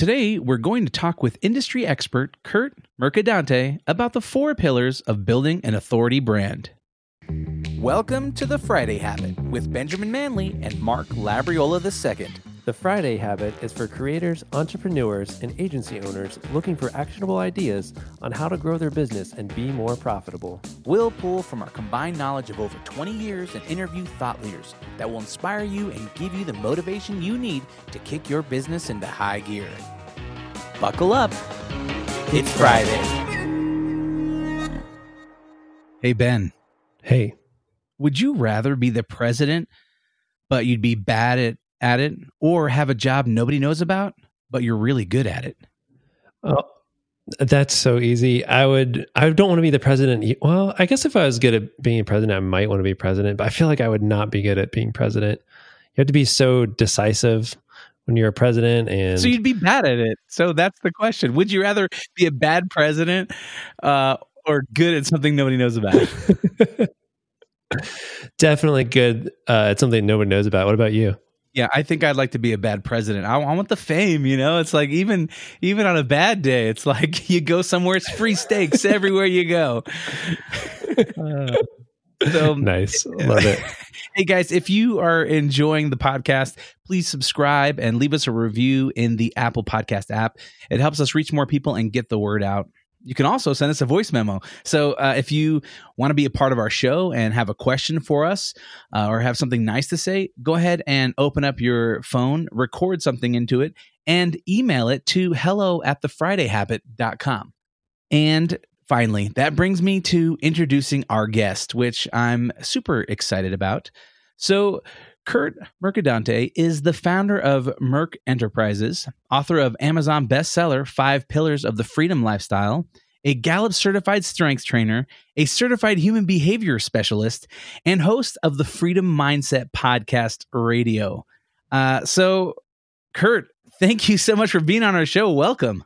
Today, we're going to talk with industry expert Curt Mercadante about the four pillars of building an authority brand. Welcome to the Friday Habit with Benjamin Manley and Mark Labriola II. The Friday Habit is for creators, entrepreneurs, and agency owners looking for actionable ideas on how to grow their business and be more profitable. We'll pull from our combined knowledge of over 20 years and interview thought leaders that will inspire you and give you the motivation you need to kick your business into high gear. Buckle up. It's Friday. Hey, Ben. Hey, Would you rather be the president, but you'd be bad at, at it, or have a job nobody knows about, but you're really good at it? oh, that's so easy. I would. I don't want to be the president. Well, I guess if I was good at being a president, I might want to be president. But I feel like I would not be good at being president. You have to be so decisive when you're a president, and So you'd be bad at it. So that's the question. Would you rather be a bad president uh, or good at something nobody knows about? definitely good uh, at something nobody knows about. What about you? Yeah, I think I'd like to be a bad president. I, I want the fame, you know. It's like even even on a bad day, it's like you go somewhere, it's free steaks everywhere you go. Uh, so Nice, love it. Hey guys, if you are enjoying the podcast, please subscribe and leave us a review in the Apple Podcast app. It helps us reach more people and get the word out. You can also send us a voice memo. So uh, if you want to be a part of our show and have a question for us uh, or have something nice to say, go ahead and open up your phone, record something into it, and email it to hello at the Friday thefridayhabit.com. And finally, that brings me to introducing our guest, which I'm super excited about. So, Curt Mercadante is the founder of Merc Enterprises, author of Amazon bestseller Five Pillars of the Freedom Lifestyle, a Gallup certified strength trainer, a certified human behavior specialist, and host of the Freedom Mindset podcast radio. Uh, so, Curt, thank you so much for being on our show. Welcome.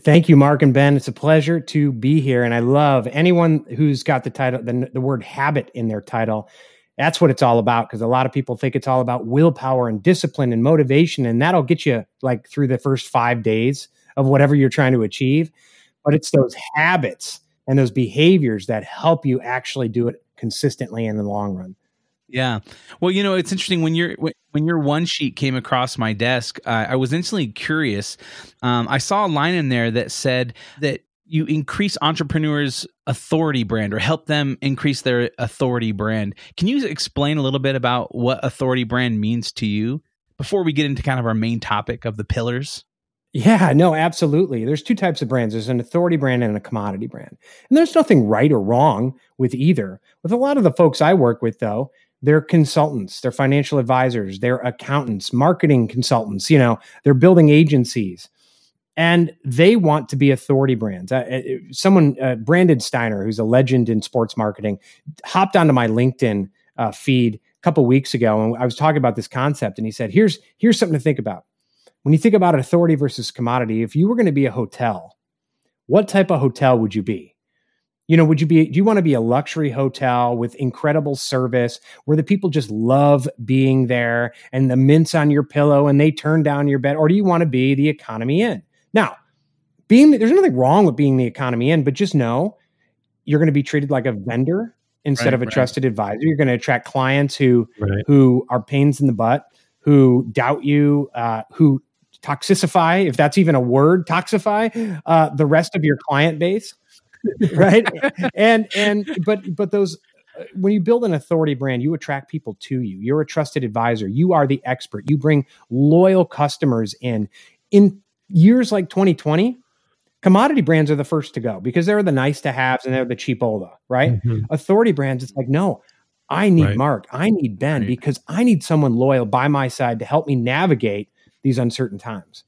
Thank you, Mark and Ben. It's a pleasure to be here. And I love anyone who's got the title, the, the word habit in their title. That's what it's all about because a lot of people think it's all about willpower and discipline and motivation. And that'll get you like through the first five days of whatever you're trying to achieve. But it's those habits and those behaviors that help you actually do it consistently in the long run. Yeah. Well, you know, it's interesting when your when when your one sheet came across my desk, uh, I was instantly curious. Um, I saw a line in there that said that you increase entrepreneurs' authority brand or help them increase their authority brand. Can you explain a little bit about what authority brand means to you before we get into kind of our main topic of the pillars? Yeah, no, absolutely. There's two types of brands. There's an authority brand and a commodity brand. And there's nothing right or wrong with either. With a lot of the folks I work with though, they're consultants, they're financial advisors, they're accountants, marketing consultants, you know, they're building agencies. And they want to be authority brands. Uh, uh, someone, uh, Brandon Steiner, who's a legend in sports marketing, hopped onto my LinkedIn uh, feed a couple weeks ago, and I was talking about this concept. And he said, "Here's here's something to think about when you think about authority versus commodity, if you were going to be a hotel, what type of hotel would you be? You know, would you be, do you want to be a luxury hotel with incredible service where the people just love being there and the mints on your pillow and they turn down your bed? Or do you want to be the economy inn? Now, being, there's nothing wrong with being the economy inn, but just know you're going to be treated like a vendor instead Right, of a right. trusted advisor. You're going to attract clients who, Right. who are pains in the butt, who doubt you, uh, who toxicify, if that's even a word, toxify uh, the rest of your client base, right? and and but but those uh, when you build an authority brand, you attract people to you. You're a trusted advisor. You are the expert. You bring loyal customers in. In years like 2020, commodity brands are the first to go because they're the nice to haves and they're the cheapola, right? Mhm. authority brands, it's like, no, I need Right. Mark, I need Ben Right. because I need someone loyal by my side to help me navigate these uncertain times.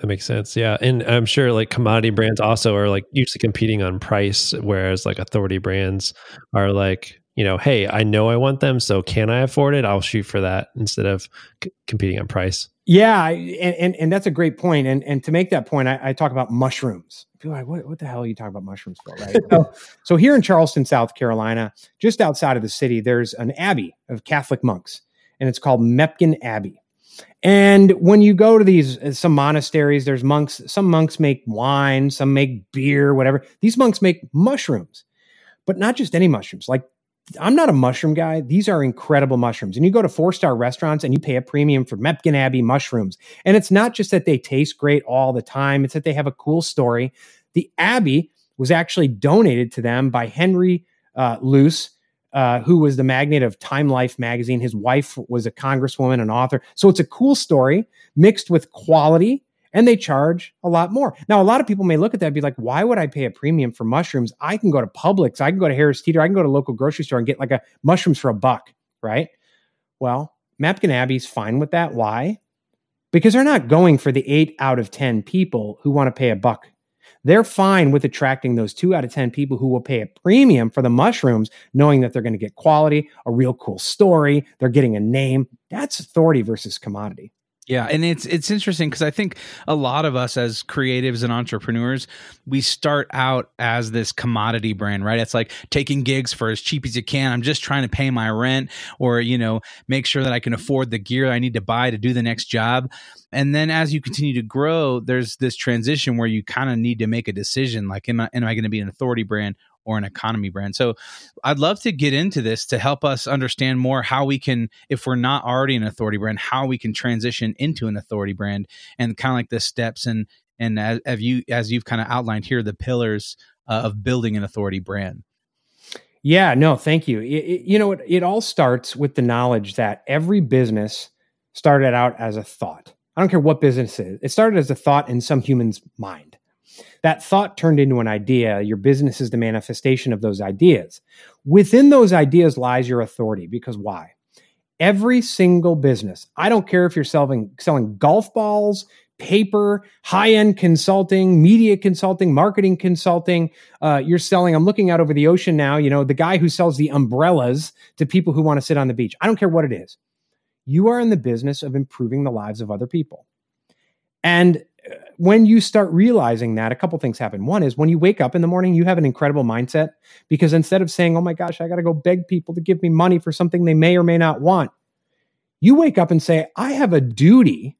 That makes sense. Yeah. And I'm sure like commodity brands also are like usually competing on price, whereas like authority brands are like, you know, hey, I know I want them. So can I afford it? I'll shoot for that instead of c- competing on price. Yeah, and, and and that's a great point. And and to make that point, I, I talk about mushrooms. People are like, what, what the hell are you talking about mushrooms for? Right. so, so here in Charleston, South Carolina, just outside of the city, there's an abbey of Catholic monks, and it's called Mepkin Abbey. And when you go to these uh, some monasteries, there's monks. Some monks make wine, some make beer, whatever. These monks make mushrooms, but not just any mushrooms. Like I'm not a mushroom guy. These are incredible mushrooms. And you go to four star restaurants and you pay a premium for Mepkin Abbey mushrooms. And it's not just that they taste great all the time, it's that they have a cool story. The Abbey was actually donated to them by Henry uh, Luce, uh, who was the magnate of Time Life magazine. His wife was a congresswoman, an author. So it's a cool story mixed with quality, and they charge a lot more. Now, a lot of people may look at that and be like, why would I pay a premium for mushrooms? I can go to Publix, I can go to Harris Teeter, I can go to local grocery store and get like a mushrooms for a buck, right? Well, Mepkin Abbey's fine with that. Why? Because they're not going for the eight out of 10 people who want to pay a buck they're fine with attracting those two out of 10 people who will pay a premium for the mushrooms, knowing that they're going to get quality, a real cool story, they're getting a name. That's authority versus commodity. Yeah, and it's it's interesting because I think a lot of us as creatives and entrepreneurs, we start out as this commodity brand, right? It's like taking gigs for as cheap as you can. I'm just trying to pay my rent or, you know, make sure that I can afford the gear I need to buy to do the next job. And then as you continue to grow, there's this transition where you kind of need to make a decision like am I am I going to be an authority brand or an economy brand. So I'd love to get into this to help us understand more how we can, if we're not already an authority brand, how we can transition into an authority brand and kind of like the steps and and as, as you as you've kind of outlined here, the pillars uh, of building an authority brand. Yeah, no, thank you. It, it, you know, it, it all starts with the knowledge that every business started out as a thought. I don't care what business it is. It started as a thought in some human's mind. That thought turned into an idea. Your business is the manifestation of those ideas. Within those ideas lies your authority because why? Every single business, I don't care if you're selling selling golf balls, paper, high end consulting, media consulting, marketing consulting. Uh, you're selling, I'm looking out over the ocean now, you know, the guy who sells the umbrellas to people who want to sit on the beach. I don't care what it is. You are in the business of improving the lives of other people. And when you start realizing that, a couple things happen. One is when you wake up in the morning, you have an incredible mindset because instead of saying, oh my gosh, I got to go beg people to give me money for something they may or may not want, you wake up and say, I have a duty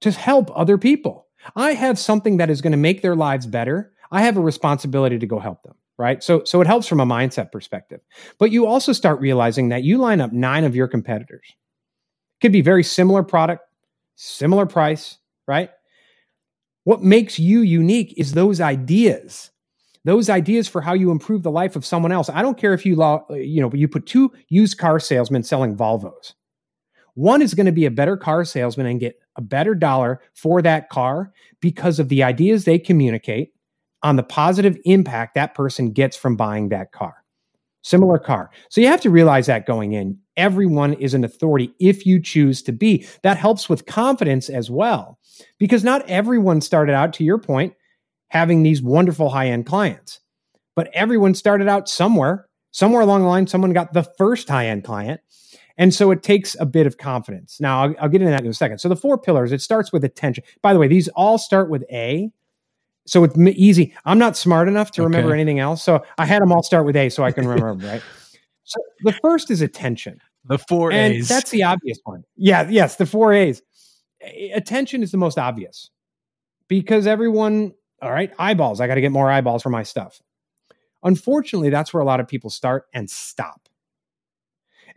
to help other people. I have something that is going to make their lives better. I have a responsibility to go help them. Right. So, so it helps from a mindset perspective. But you also start realizing that you line up nine of your competitors. Could be very similar product, similar price, right? What makes you unique is those ideas. Those ideas for how you improve the life of someone else. I don't care if you you know, you put two used car salesmen selling Volvos. One is going to be a better car salesman and get a better dollar for that car because of the ideas they communicate on the positive impact that person gets from buying that car. Similar car. So you have to realize that going in. Everyone is an authority if you choose to be. That helps with confidence as well because not everyone started out, to your point, having these wonderful high end clients, but everyone started out somewhere. Somewhere along the line, someone got the first high end client. And so it takes a bit of confidence. Now, I'll, I'll, get into that in a second. So the four pillars, it starts with attention. By the way, these all start with A. So it's easy. I'm not smart enough to remember okay. anything else. So I had them all start with A so I can remember, right? So the first is attention. The four and A's. That's the obvious one. Yeah, yes, the four A's attention is the most obvious because everyone, all right, eyeballs. I got to get more eyeballs for my stuff. Unfortunately, that's where a lot of people start and stop.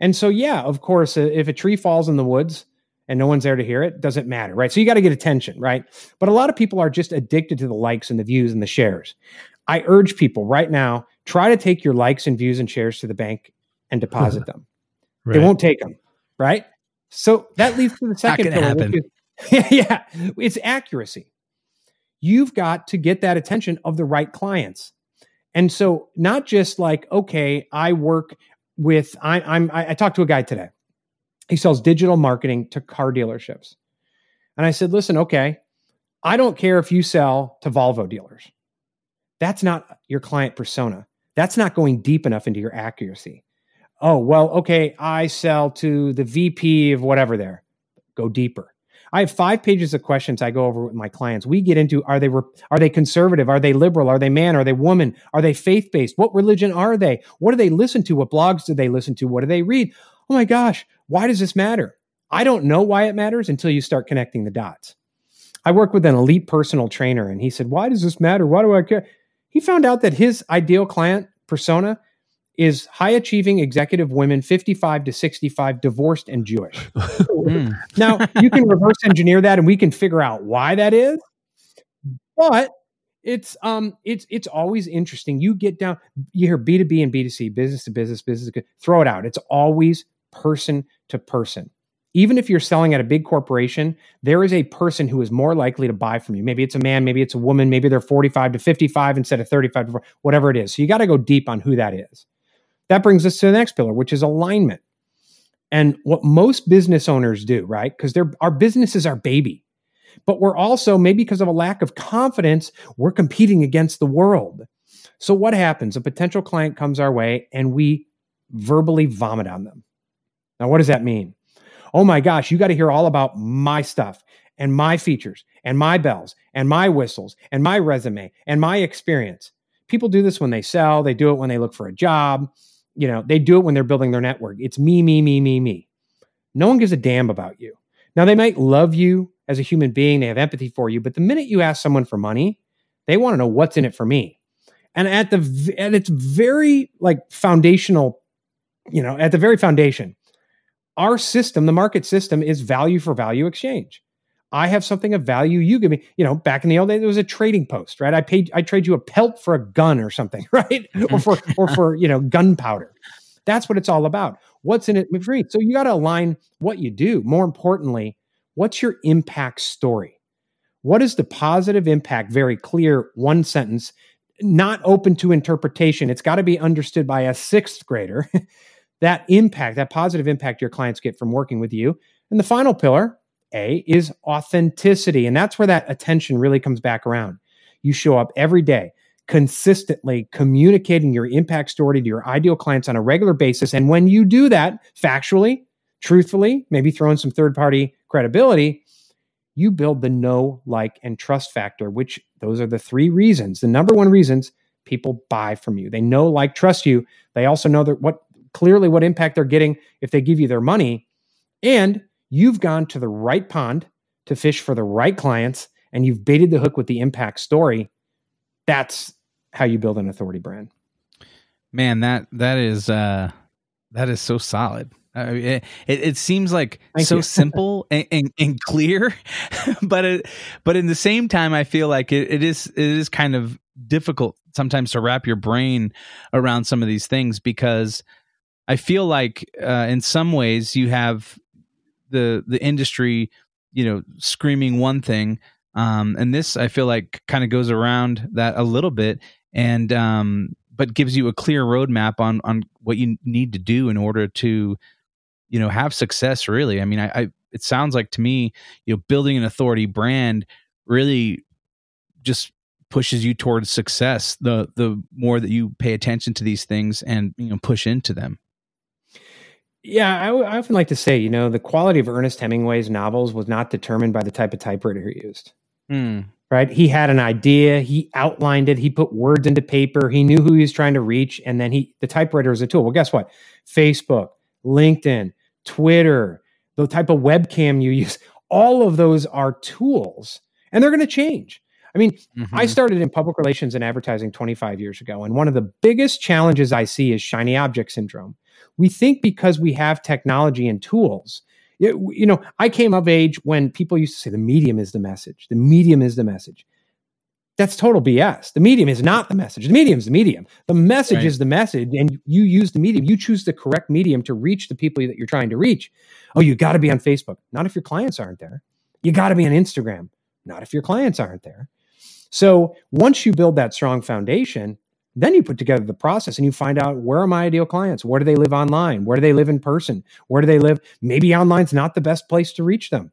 And so, yeah, of course, if a tree falls in the woods and no one's there to hear it, doesn't matter, right? So you got to get attention, right? But a lot of people are just addicted to the likes and the views and the shares. I urge people right now try to take your likes and views and shares to the bank and deposit them. Right. It won't take them, right? So that leads to the second pillar. Is, yeah, it's accuracy. You've got to get that attention of the right clients. And so not just like, okay, I work with I, I'm I, I talked to a guy today. He sells digital marketing to car dealerships. And I said, listen, okay, I don't care if you sell to Volvo dealers. That's not your client persona. That's not going deep enough into your accuracy oh, well, okay, I sell to the VP of whatever there. Go deeper. I have five pages of questions I go over with my clients. We get into are they are they conservative? Are they liberal? Are they man? Are they woman? Are they faith based? What religion are they? What do they listen to? What blogs do they listen to? What do they read? Oh my gosh, why does this matter? I don't know why it matters until you start connecting the dots. I work with an elite personal trainer and he said, Why does this matter? Why do I care? He found out that his ideal client persona is high achieving executive women 55 to 65 divorced and jewish mm. now you can reverse engineer that and we can figure out why that is but it's um it's it's always interesting you get down you hear b2b and b2c business to business business to, throw it out it's always person to person even if you're selling at a big corporation, there is a person who is more likely to buy from you. Maybe it's a man, maybe it's a woman, maybe they're 45 to 55 instead of 35 to 40, whatever it is. So you got to go deep on who that is. That brings us to the next pillar, which is alignment. And what most business owners do, right? Because our business is our baby. But we're also, maybe because of a lack of confidence, we're competing against the world. So what happens? A potential client comes our way and we verbally vomit on them. Now, what does that mean? oh my gosh, you got to hear all about my stuff and my features and my bells and my whistles and my resume and my experience. People do this when they sell, they do it when they look for a job, you know, they do it when they're building their network. It's me, me, me, me, me. No one gives a damn about you. Now, they might love you as a human being, they have empathy for you, but the minute you ask someone for money, they want to know what's in it for me. And at the at its very like foundational, you know, at the very foundation, our system, the market system, is value for value exchange. I have something of value. You give me, you know, back in the old days, there was a trading post, right? I paid, I trade you a pelt for a gun or something, right? Mm-hmm. or for, or for, you know, gunpowder. That's what it's all about. What's in it for me? So you got to align what you do. More importantly, what's your impact story? What is the positive impact? Very clear, one sentence, not open to interpretation. It's got to be understood by a sixth grader. that impact, that positive impact your clients get from working with you. And the final pillar, A, is authenticity. And that's where that attention really comes back around. You show up every day, consistently communicating your impact story to your ideal clients on a regular basis. And when you do that factually, truthfully, maybe throw in some third party credibility, you build the know, like, and trust factor, which those are the three reasons, the number one reasons people buy from you. They know, like, trust you. They also know that what clearly what impact they're getting if they give you their money. And you've gone to the right pond to fish for the right clients and you've baited the hook with the impact story. That's how you build an authority brand. Man, that that is uh that is so solid. It, it, it seems like Thank so simple and, and, and, clear, but it, but in the same time, I feel like it, it is it is kind of difficult sometimes to wrap your brain around some of these things because I feel like uh, in some ways you have the the industry, you know, screaming one thing, um, and this I feel like kind of goes around that a little bit, and um, but gives you a clear roadmap on on what you need to do in order to, you know, have success. Really, I mean, I, I it sounds like to me, you know, building an authority brand really just pushes you towards success the the more that you pay attention to these things and you know push into them yeah, I, I often like to say, you know, the quality of Ernest Hemingway's novels was not determined by the type of typewriter he used. Mm. Right? He had an idea, he outlined it, he put words into paper, he knew who he was trying to reach, and then he the typewriter is a tool. Well, guess what? Facebook, LinkedIn, Twitter, the type of webcam you use, all of those are tools, and they're going to change. I mean, mm-hmm. I started in public relations and advertising 25 years ago, and one of the biggest challenges I see is shiny object syndrome we think because we have technology and tools. It, you know i came of age when people used to say the medium is the message. The medium is the message. That's total bs the medium is not the message. The medium is the medium. The message right. is the message and you use the medium. You choose the correct medium to reach the people that you're trying to reach. Oh you got to be on facebook. Not if your clients aren't there. You got to be on instagram. Not if your clients aren't there. So once you build that strong foundation then you put together the process and you find out where are my ideal clients? Where do they live online? Where do they live in person? Where do they live? Maybe online's not the best place to reach them.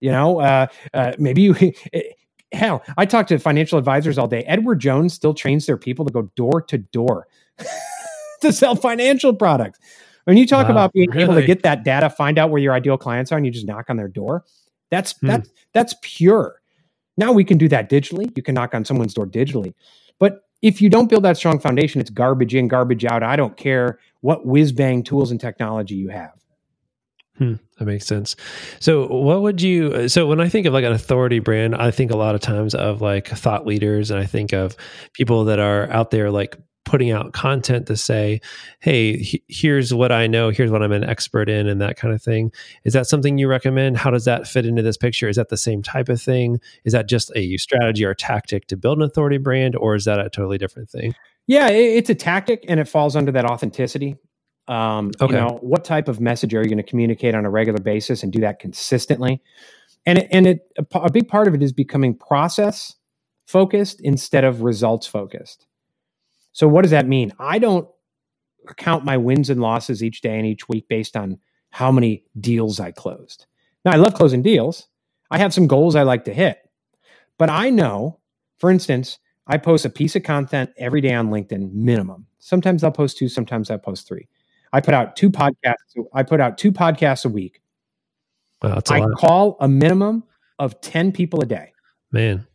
You know, uh, uh, maybe you. Hell, I talk to financial advisors all day. Edward Jones still trains their people to go door to door to sell financial products. When you talk wow, about being really? able to get that data, find out where your ideal clients are, and you just knock on their door, that's hmm. that's that's pure. Now we can do that digitally. You can knock on someone's door digitally, but if you don't build that strong foundation, it's garbage in, garbage out. I don't care what whiz bang tools and technology you have. Hmm, that makes sense. So, what would you? So, when I think of like an authority brand, I think a lot of times of like thought leaders, and I think of people that are out there like putting out content to say, "Hey, he, here's what I know. Here's what I'm an expert in," and that kind of thing. Is that something you recommend? How does that fit into this picture? Is that the same type of thing? Is that just a strategy or tactic to build an authority brand, or is that a totally different thing? Yeah, it, it's a tactic, and it falls under that authenticity. Um, Okay. You know, what type of message are you going to communicate on a regular basis and do that consistently? And it, and it a, a big part of it is becoming process focused instead of results focused. So what does that mean? I don't count my wins and losses each day and each week based on how many deals I closed. Now I love closing deals. I have some goals I like to hit. But I know, for instance, I post a piece of content every day on LinkedIn minimum. Sometimes I'll post two, sometimes I post three. I put out two podcasts. I put out two podcasts a week. Wow, I lot, call a minimum of 10 people a day. man.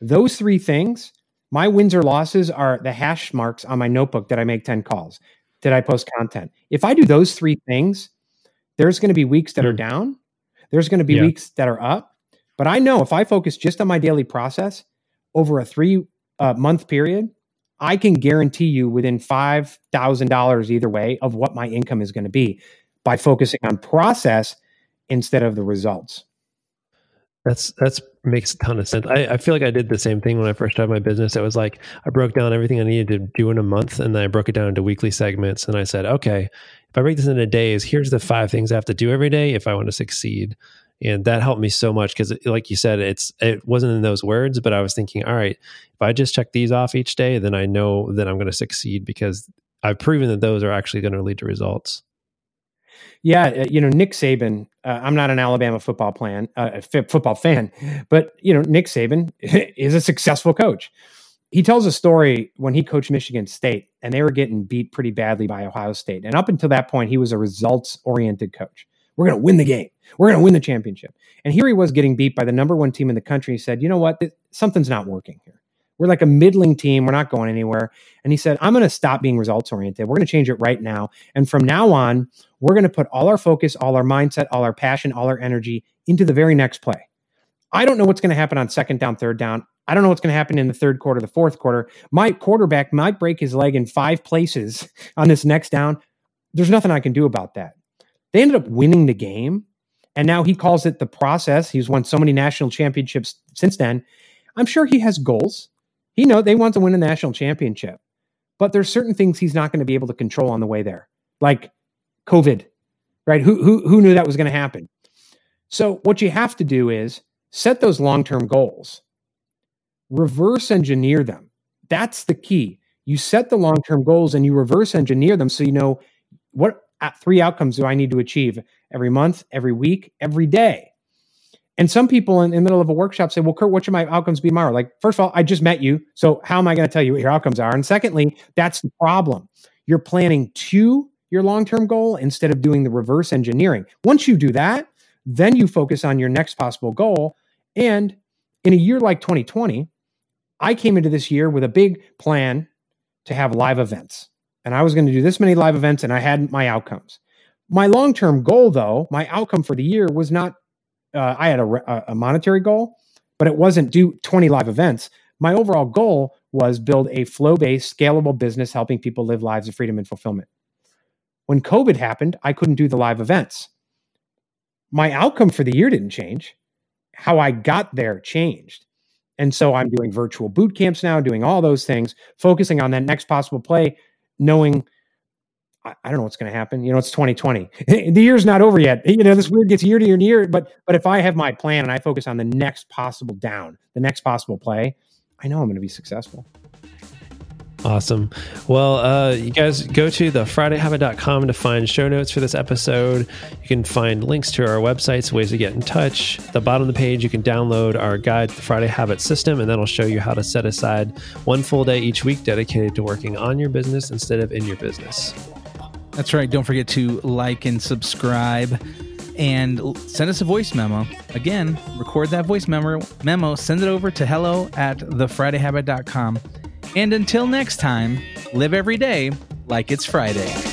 Those three things, my wins or losses are the hash marks on my notebook that I make 10 calls. Did I post content? If I do those three things, there's going to be weeks that are down. There's going to be Yeah. weeks that are up. But I know if I focus just on my daily process over a three uh, month period, I can guarantee you within $5,000 either way of what my income is going to be by focusing on process instead of the results. That's that's makes a ton of sense. I, I feel like I did the same thing when I first started my business. It was like I broke down everything I needed to do in a month, and then I broke it down into weekly segments. And I said, okay, if I break this into days, here's the five things I have to do every day if I want to succeed. And that helped me so much because, like you said, it's it wasn't in those words, but I was thinking, all right, if I just check these off each day, then I know that I'm going to succeed because I've proven that those are actually going to lead to results. Yeah, uh, you know Nick Saban. Uh, I'm not an Alabama football plan, uh, football fan, but you know Nick Saban is a successful coach. He tells a story when he coached Michigan State, and they were getting beat pretty badly by Ohio State. And up until that point, he was a results-oriented coach. We're going to win the game. We're going to win the championship. And here he was getting beat by the number one team in the country. He said, "You know what? Th- Something's not working here. We're like a middling team. We're not going anywhere." And he said, "I'm going to stop being results-oriented. We're going to change it right now. And from now on." we're going to put all our focus, all our mindset, all our passion, all our energy into the very next play. I don't know what's going to happen on second down, third down. I don't know what's going to happen in the third quarter, the fourth quarter. My quarterback might break his leg in five places on this next down. There's nothing I can do about that. They ended up winning the game. And now he calls it the process. He's won so many national championships since then. I'm sure he has goals. He know they want to win a national championship. But there's certain things he's not going to be able to control on the way there. Like COVID, right? Who, who, who knew that was going to happen? So, what you have to do is set those long term goals, reverse engineer them. That's the key. You set the long term goals and you reverse engineer them so you know what three outcomes do I need to achieve every month, every week, every day. And some people in, in the middle of a workshop say, Well, Curt, what should my outcomes be tomorrow? Like, first of all, I just met you. So, how am I going to tell you what your outcomes are? And secondly, that's the problem. You're planning to your long term goal instead of doing the reverse engineering. Once you do that, then you focus on your next possible goal. And in a year like 2020, I came into this year with a big plan to have live events. And I was going to do this many live events, and I had my outcomes. My long term goal, though, my outcome for the year was not, uh, I had a, a monetary goal, but it wasn't do 20 live events. My overall goal was build a flow based, scalable business helping people live lives of freedom and fulfillment. When COVID happened, I couldn't do the live events. My outcome for the year didn't change. How I got there changed. And so I'm doing virtual boot camps now, doing all those things, focusing on that next possible play, knowing I, I don't know what's going to happen. You know, it's 2020. the year's not over yet. You know, this weird gets year to year to year. But but if I have my plan and I focus on the next possible down, the next possible play, I know I'm going to be successful. Awesome. Well, uh, you guys go to the FridayHabit.com to find show notes for this episode. You can find links to our websites, ways to get in touch. At the bottom of the page, you can download our guide to the Friday Habit System, and that'll show you how to set aside one full day each week dedicated to working on your business instead of in your business. That's right. Don't forget to like and subscribe and send us a voice memo. Again, record that voice memo, memo send it over to hello at thefridayhabit.com. And until next time, live every day like it's Friday.